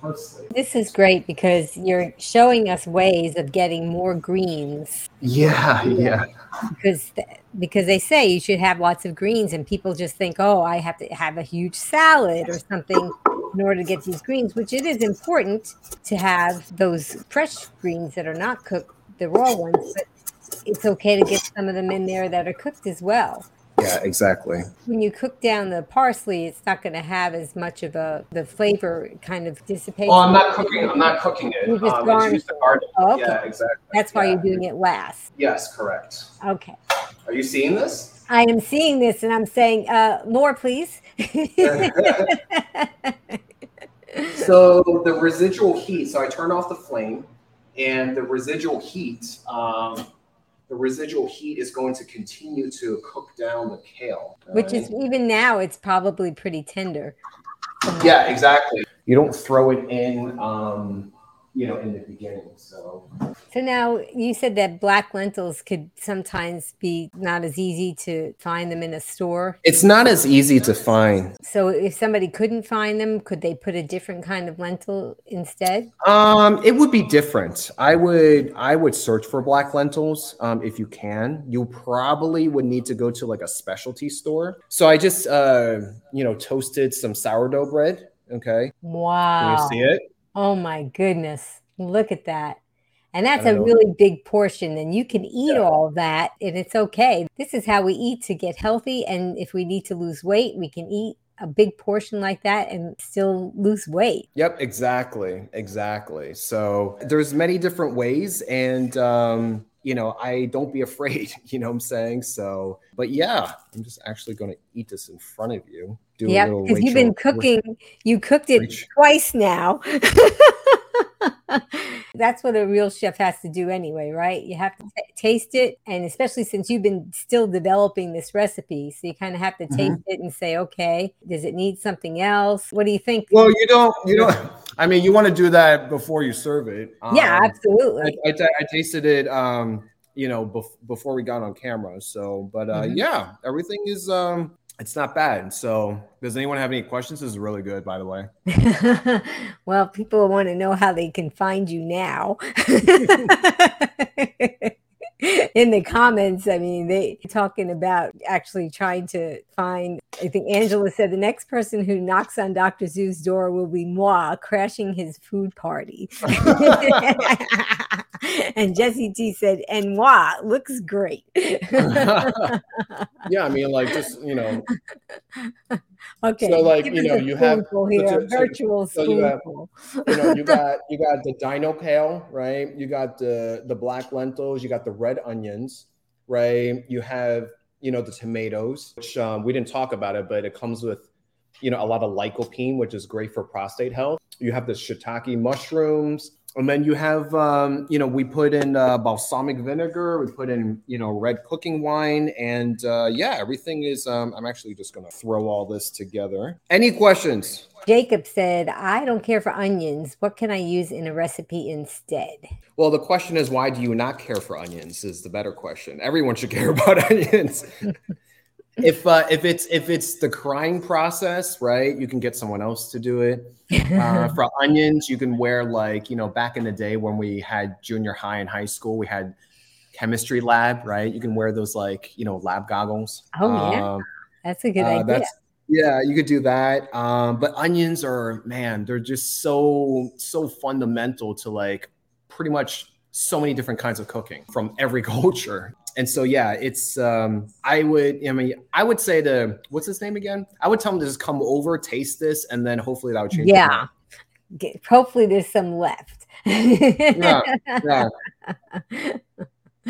[SPEAKER 3] parsley.
[SPEAKER 2] This is great because you're showing us ways of getting more greens.
[SPEAKER 3] Yeah, yeah.
[SPEAKER 2] Because because they say you should have lots of greens, and people just think, oh, I have to have a huge salad or something in order to get these greens. Which it is important to have those fresh greens that are not cooked, the raw ones, but it's okay to get some of them in there that are cooked as well.
[SPEAKER 3] Yeah, exactly.
[SPEAKER 2] When you cook down the parsley, it's not going to have as much of a the flavor kind of dissipate.
[SPEAKER 3] Oh, I'm not cooking. I'm not cooking it. You just um, garnish.
[SPEAKER 2] Oh, okay. Yeah, exactly. That's why yeah. you're doing it last.
[SPEAKER 3] Yes, correct.
[SPEAKER 2] Okay.
[SPEAKER 3] Are you seeing this?
[SPEAKER 2] I am seeing this, and I'm saying, uh, more, please.
[SPEAKER 3] so the residual heat. So I turn off the flame and the residual heat. Um, the residual heat is going to continue to cook down the kale.
[SPEAKER 2] Which is even now, it's probably pretty tender.
[SPEAKER 3] Yeah, exactly. You don't throw it in um, you know, in the beginning. So,
[SPEAKER 2] so now you said that black lentils could sometimes be not as easy to find them in a store.
[SPEAKER 3] It's not as easy to find.
[SPEAKER 2] So, if somebody couldn't find them, could they put a different kind of lentil instead?
[SPEAKER 3] Um, it would be different. I would, I would search for black lentils. Um, if you can, you probably would need to go to like a specialty store. So I just, uh, you know, toasted some sourdough bread. Okay.
[SPEAKER 2] Wow.
[SPEAKER 3] Can you see it?
[SPEAKER 2] Oh my goodness. Look at that. And that's a really big portion. And you can eat yeah. all that and it's okay. This is how we eat to get healthy. And if we need to lose weight, we can eat a big portion like that and still lose weight.
[SPEAKER 3] Yep, exactly. Exactly. So there's many different ways. And um, you know, I don't be afraid, you know what I'm saying? So, but yeah, I'm just actually going to eat this in front of you.
[SPEAKER 2] Yeah, because you've been cooking, you cooked it twice now. That's what a real chef has to do anyway, right? You have to t- taste it. And especially since you've been still developing this recipe, so you kind of have to taste mm-hmm. it and say, okay, does it need something else? What do you think?
[SPEAKER 3] Well, you don't, you don't, I mean, you want to do that before you serve it.
[SPEAKER 2] Um, yeah, absolutely.
[SPEAKER 3] I tasted it, um, you know, bef- before we got on camera. So, but uh, mm-hmm. yeah, everything is, um, it's not bad. So, does anyone have any questions? This is really good, by the way.
[SPEAKER 2] well, people want to know how they can find you now. in the comments, I mean, they talking about actually trying to find. I think Angela said the next person who knocks on Dr. Zhu's door will be moi crashing his food party. and Jesse T said, "And moi looks great."
[SPEAKER 3] yeah, I mean, like just you know.
[SPEAKER 2] Okay.
[SPEAKER 3] So like you know you have
[SPEAKER 2] here, so, virtual so, so you, have,
[SPEAKER 3] you know you got you got the dino kale, right? You got the the black lentils, you got the red onions, right? You have you know the tomatoes, which um, we didn't talk about it, but it comes with you know a lot of lycopene, which is great for prostate health. You have the shiitake mushrooms, and then you have, um, you know, we put in uh, balsamic vinegar, we put in, you know, red cooking wine, and uh, yeah, everything is. Um, I'm actually just gonna throw all this together. Any questions?
[SPEAKER 2] Jacob said, "I don't care for onions. What can I use in a recipe instead?"
[SPEAKER 3] Well, the question is, why do you not care for onions? Is the better question. Everyone should care about onions if uh, if it's if it's the crying process, right? You can get someone else to do it. Uh, for onions, you can wear like you know back in the day when we had junior high and high school, we had chemistry lab, right? You can wear those like you know lab goggles.
[SPEAKER 2] Oh yeah, um, that's a good uh, idea.
[SPEAKER 3] yeah, you could do that. Um, but onions are man, they're just so so fundamental to like pretty much so many different kinds of cooking from every culture and so yeah, it's um I would I mean I would say to what's his name again? I would tell him to just come over, taste this, and then hopefully that would change.
[SPEAKER 2] Yeah. Get, hopefully there's some left. yeah, yeah.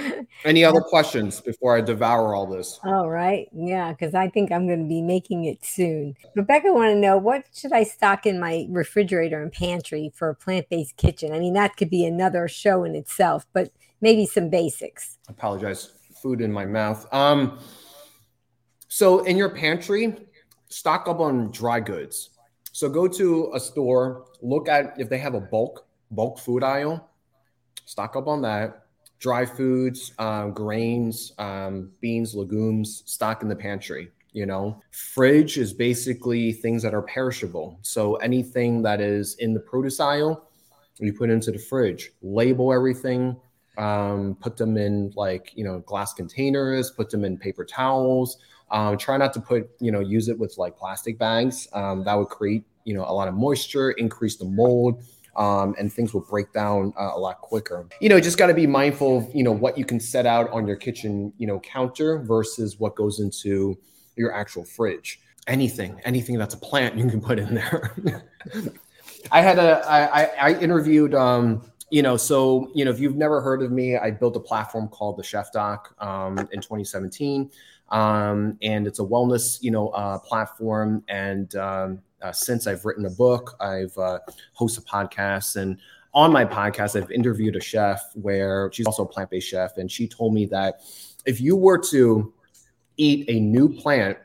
[SPEAKER 3] Any other questions before I devour all this?
[SPEAKER 2] All right. Yeah, because I think I'm going to be making it soon. Rebecca want to know what should I stock in my refrigerator and pantry for a plant-based kitchen? I mean, that could be another show in itself, but maybe some basics.
[SPEAKER 3] I apologize food in my mouth. Um, so in your pantry, stock up on dry goods. So go to a store, look at if they have a bulk bulk food aisle, stock up on that. Dry foods, um, grains, um, beans, legumes, stock in the pantry. You know, fridge is basically things that are perishable. So anything that is in the produce aisle, you put into the fridge. Label everything um, put them in like you know glass containers put them in paper towels um, try not to put you know use it with like plastic bags um, that would create you know a lot of moisture increase the mold um, and things will break down uh, a lot quicker. You know, just got to be mindful of you know what you can set out on your kitchen you know counter versus what goes into your actual fridge. Anything, anything that's a plant, you can put in there. I had a I I, I interviewed um, you know, so you know, if you've never heard of me, I built a platform called the Chef Doc um, in 2017, um, and it's a wellness, you know, uh, platform. And um, uh, since I've written a book, I've uh, hosted podcasts, and on my podcast, I've interviewed a chef where she's also a plant based chef, and she told me that if you were to eat a new plant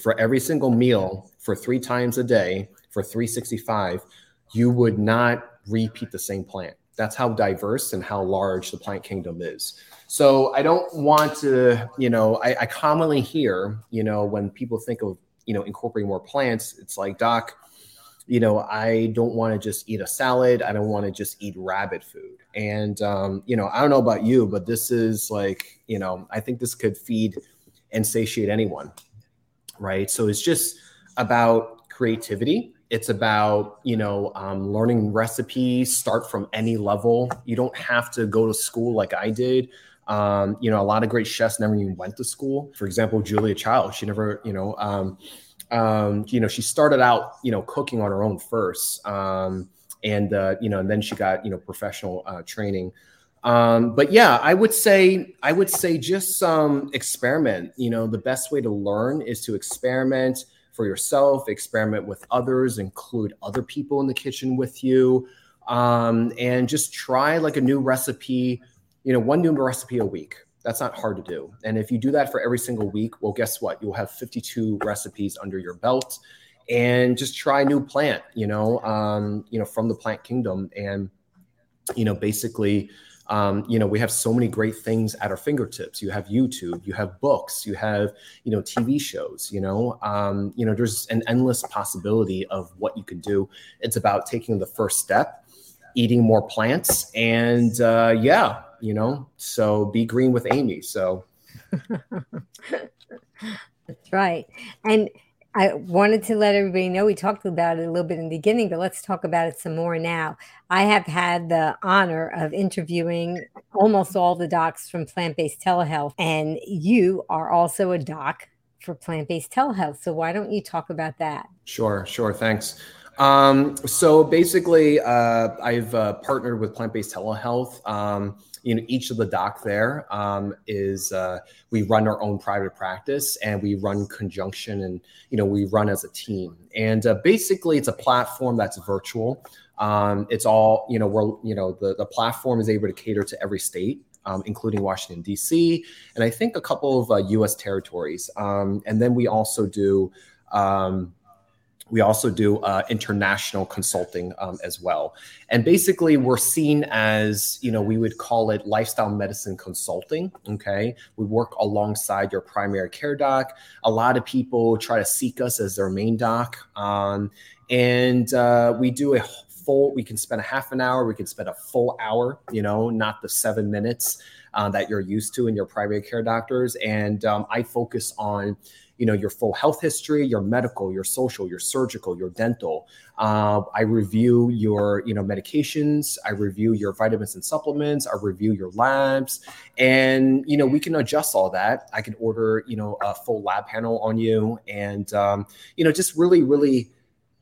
[SPEAKER 3] for every single meal for three times a day for 365, you would not repeat the same plant. That's how diverse and how large the plant kingdom is. So I don't want to, you know, I, I commonly hear, you know, when people think of, you know, incorporating more plants, it's like, Doc, you know, I don't want to just eat a salad. I don't want to just eat rabbit food. And, um, you know, I don't know about you, but this is like, you know, I think this could feed and satiate anyone. Right. So it's just about creativity. It's about, you know, um, learning recipes, start from any level. You don't have to go to school like I did. Um, you know, a lot of great chefs never even went to school. For example, Julia Child, she never, you know, um, um, you know, she started out, you know, cooking on her own first. Um, and, uh, you know, and then she got, you know, professional uh, training. Um, but yeah, I would say, I would say just experiment. You know, the best way to learn is to experiment for yourself, experiment with others, include other people in the kitchen with you, um, and just try like a new recipe, you know, one new recipe a week. That's not hard to do. And if you do that for every single week, well, guess what? You'll have 52 recipes under your belt and just try a new plant, you know, um, you know, from the plant kingdom. And, you know, basically, um, you know, we have so many great things at our fingertips. You have YouTube, you have books, you have, you know, TV shows, you know, um, you know, there's an endless possibility of what you can do. It's about taking the first step, eating more plants, and uh, yeah, you know, so be green with Amy. So
[SPEAKER 2] that's right. And I wanted to let everybody know we talked about it a little bit in the beginning, but let's talk about it some more now. I have had the honor of interviewing almost all the docs from plant based telehealth, and you are also a doc for plant based telehealth. So, why don't you talk about that?
[SPEAKER 3] Sure, sure. Thanks. Um, so basically, uh, I've uh, partnered with Plant Based Telehealth. Um, you know, each of the doc there um, is uh, we run our own private practice and we run conjunction and you know we run as a team. And uh, basically, it's a platform that's virtual. Um, it's all you know. We're you know the the platform is able to cater to every state. Um, including Washington, D.C., and I think a couple of uh, U.S. territories. Um, and then we also do um, we also do uh, international consulting um, as well. And basically, we're seen as, you know, we would call it lifestyle medicine consulting. Okay. We work alongside your primary care doc. A lot of people try to seek us as their main doc. Um, and uh, we do a full, we can spend a half an hour, we can spend a full hour, you know, not the seven minutes. Uh, that you're used to in your primary care doctors. And um, I focus on you know your full health history your medical your social your surgical your dental. Uh, i review your you know medications. I review your vitamins and supplements. I review your labs. And you know we can adjust all that. I can order you know a full lab panel on you. And um, you know just really really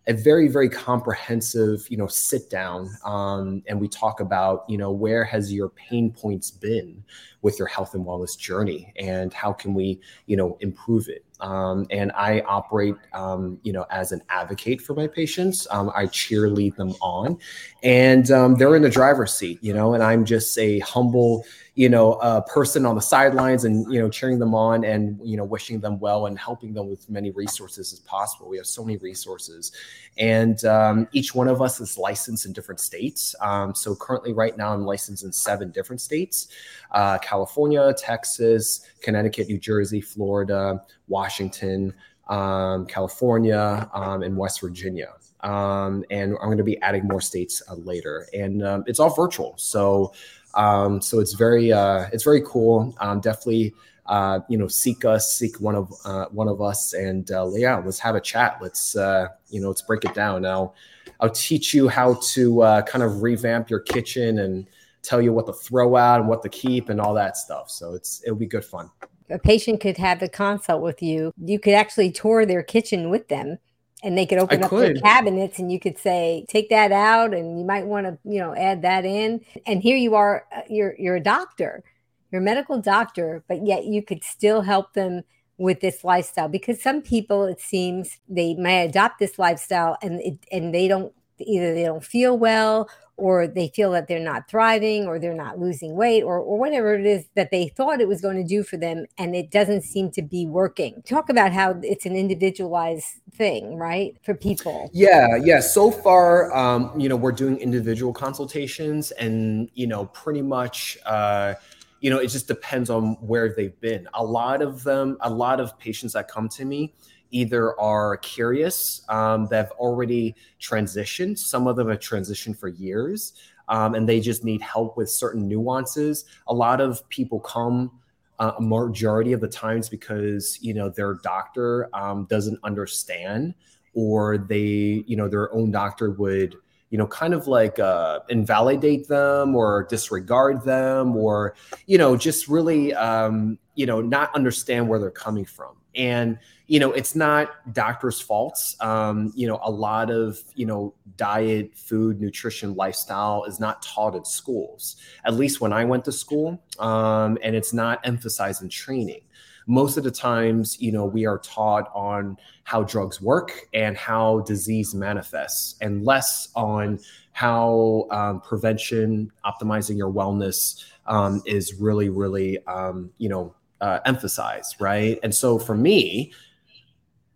[SPEAKER 3] a very very comprehensive you know sit down um, and we talk about you know where has your pain points been with your health and wellness journey and how can we you know improve it um, and i operate um, you know as an advocate for my patients. Um, i cheerlead them on. And um, they're in the driver's seat you know and i'm just a humble you know, a person on the sidelines and, you know, cheering them on and, you know, wishing them well and helping them with many resources as possible. We have so many resources. And um, each one of us is licensed in different states. Um, so currently, right now, I'm licensed in seven different states uh, California, Texas, Connecticut, New Jersey, Florida, Washington. Um, California, um, and West Virginia. Um, and I'm going to be adding more states uh, later. And um, it's all virtual. So um, so it's very uh, it's very cool. Um, definitely, uh, you know, seek us, seek one of uh, one of us, and uh, yeah, let's have a chat. Let's uh, you know, let's break it down. Now, I'll teach you how to uh, kind of revamp your kitchen and tell you what to throw out and what to keep and all that stuff. So it's it'll be good fun.
[SPEAKER 2] A patient could have a consult with you. You could actually tour their kitchen with them and they could open I up could. their cabinets and you could say take that out and you might want to you know add that in and here you are uh, you're you're a doctor you're a medical doctor but yet you could still help them with this lifestyle because some people it seems they may adopt this lifestyle and it, and they don't either they don't feel well or they feel that they're not thriving or they're not losing weight or, or whatever it is that they thought it was going to do for them and it doesn't seem to be working. Talk about how it's an individualized thing right for people.
[SPEAKER 3] Yeah yeah. So far um, you know we're doing individual consultations and you know pretty much uh, you know it just depends on where they've been. A lot of them a lot of patients that come to me either are curious um, that have already transitioned. Some of them have transitioned for years um, and they just need help with certain nuances. A lot of people come uh, a majority of the times because you know their doctor um, doesn't understand or they you know their own doctor would you know kind of like uh, invalidate them or disregard them or you know just really um, you know not understand where they're coming from and you know it's not doctors faults. Um, you know a lot of you know diet food nutrition lifestyle is not taught in schools. At least when i went to school um, and it's not emphasized in training. Most of the times you know we are taught on how drugs work and how disease manifests and less on how um, prevention optimizing your wellness um, is really really um, you know uh, emphasized right? And so for me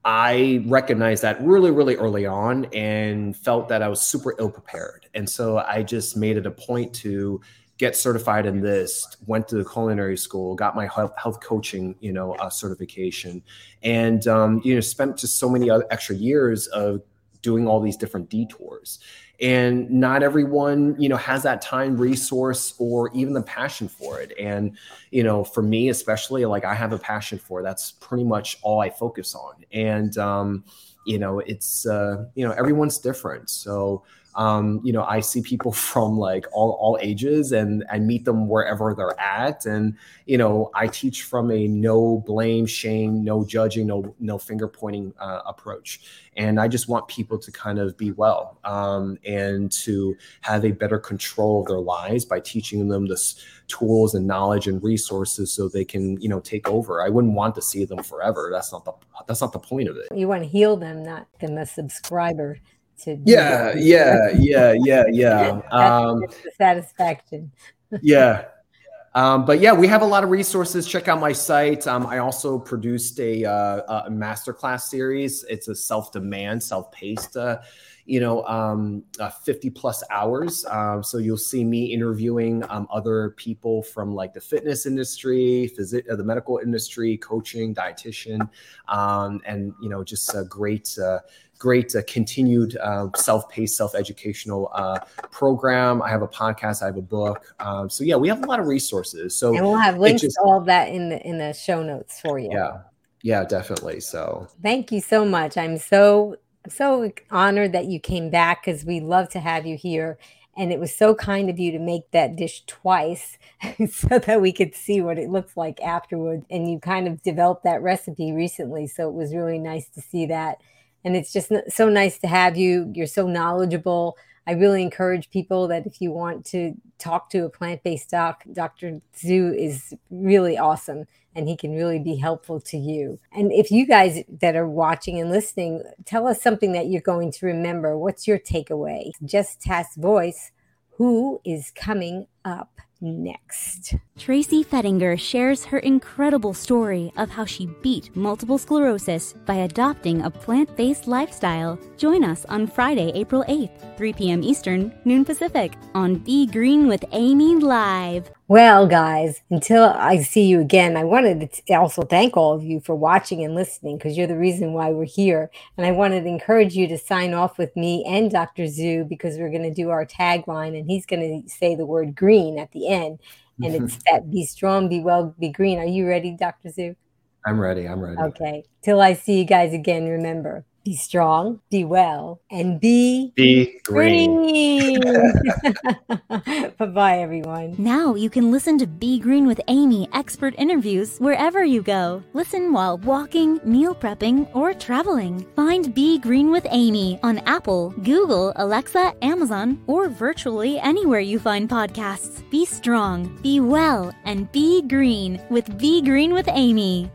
[SPEAKER 3] I recognized that really, really early on and felt that I was super ill prepared. And so I just made it a point to get certified in this, went to the culinary school, got my health, health coaching, you know, uh, certification, and, um, you know, spent just so many other extra years of doing all these different detours and not everyone you know has that time resource or even the passion for it. And you know for me especially like i have a passion for it. that's pretty much all i focus on. And um you know it's uh you know everyone's different. So um, you know, I see people from like all, all ages and I meet them wherever they're at. And, you know, I teach from a no blame, shame, no judging, no, no finger pointing uh, approach. And I just want people to kind of be well um, and to have a better control of their lives by teaching them this tools and knowledge and resources so they can, you know, take over. I wouldn't want to see them forever. That's not the, that's not the point of it.
[SPEAKER 2] You want to heal them, not them a subscriber to
[SPEAKER 3] yeah yeah yeah yeah yeah um
[SPEAKER 2] satisfaction
[SPEAKER 3] yeah um, but yeah, we have a lot of resources. Check out my site. Um, I also produced a, uh, a masterclass series. It's a self-demand, self-paced, uh, you know, um, uh, 50 plus hours. Um, so you'll see me interviewing um, other people from like the fitness industry, phys- uh, the medical industry, coaching, dietitian, um, and you know, just a great uh, great uh, continued uh, self-paced, self-educational uh, program. I have a podcast. I have a book. Um, so yeah, we have a lot of resources. So
[SPEAKER 2] and we'll have links just, to all of that in the in the show notes for you.
[SPEAKER 3] Yeah, yeah, definitely. So
[SPEAKER 2] thank you so much. I'm so so honored that you came back because we love to have you here. And it was so kind of you to make that dish twice so that we could see what it looks like afterward. And you kind of developed that recipe recently. So it was really nice to see that and it's just so nice to have you. You're so knowledgeable. I really encourage people that if you want to talk to a plant based doc, Dr. Zhu is really awesome and he can really be helpful to you. And if you guys that are watching and listening, tell us something that you're going to remember. What's your takeaway? Just Test Voice, who is coming up next.
[SPEAKER 1] Tracy Fettinger shares her incredible story of how she beat multiple sclerosis by adopting a plant based lifestyle. Join us on Friday, April 8th, 3 p.m. Eastern, noon Pacific, on Be Green with Amy Live.
[SPEAKER 2] Well, guys, until I see you again, I wanted to also thank all of you for watching and listening because you're the reason why we're here. And I wanted to encourage you to sign off with me and Dr. Zhu because we're going to do our tagline and he's going to say the word green at the end. And it's mm-hmm. that be strong, be well, be green. Are you ready, Dr. Zhu?
[SPEAKER 3] I'm ready. I'm ready.
[SPEAKER 2] Okay. Till I see you guys again, remember be strong, be well, and be
[SPEAKER 3] be green. green.
[SPEAKER 2] bye bye, everyone.
[SPEAKER 1] Now you can listen to Be Green with Amy expert interviews wherever you go. Listen while walking, meal prepping, or traveling. Find Be Green with Amy on Apple, Google, Alexa, Amazon, or virtually anywhere you find podcasts. Be strong, be well, and be green with Be Green with Amy.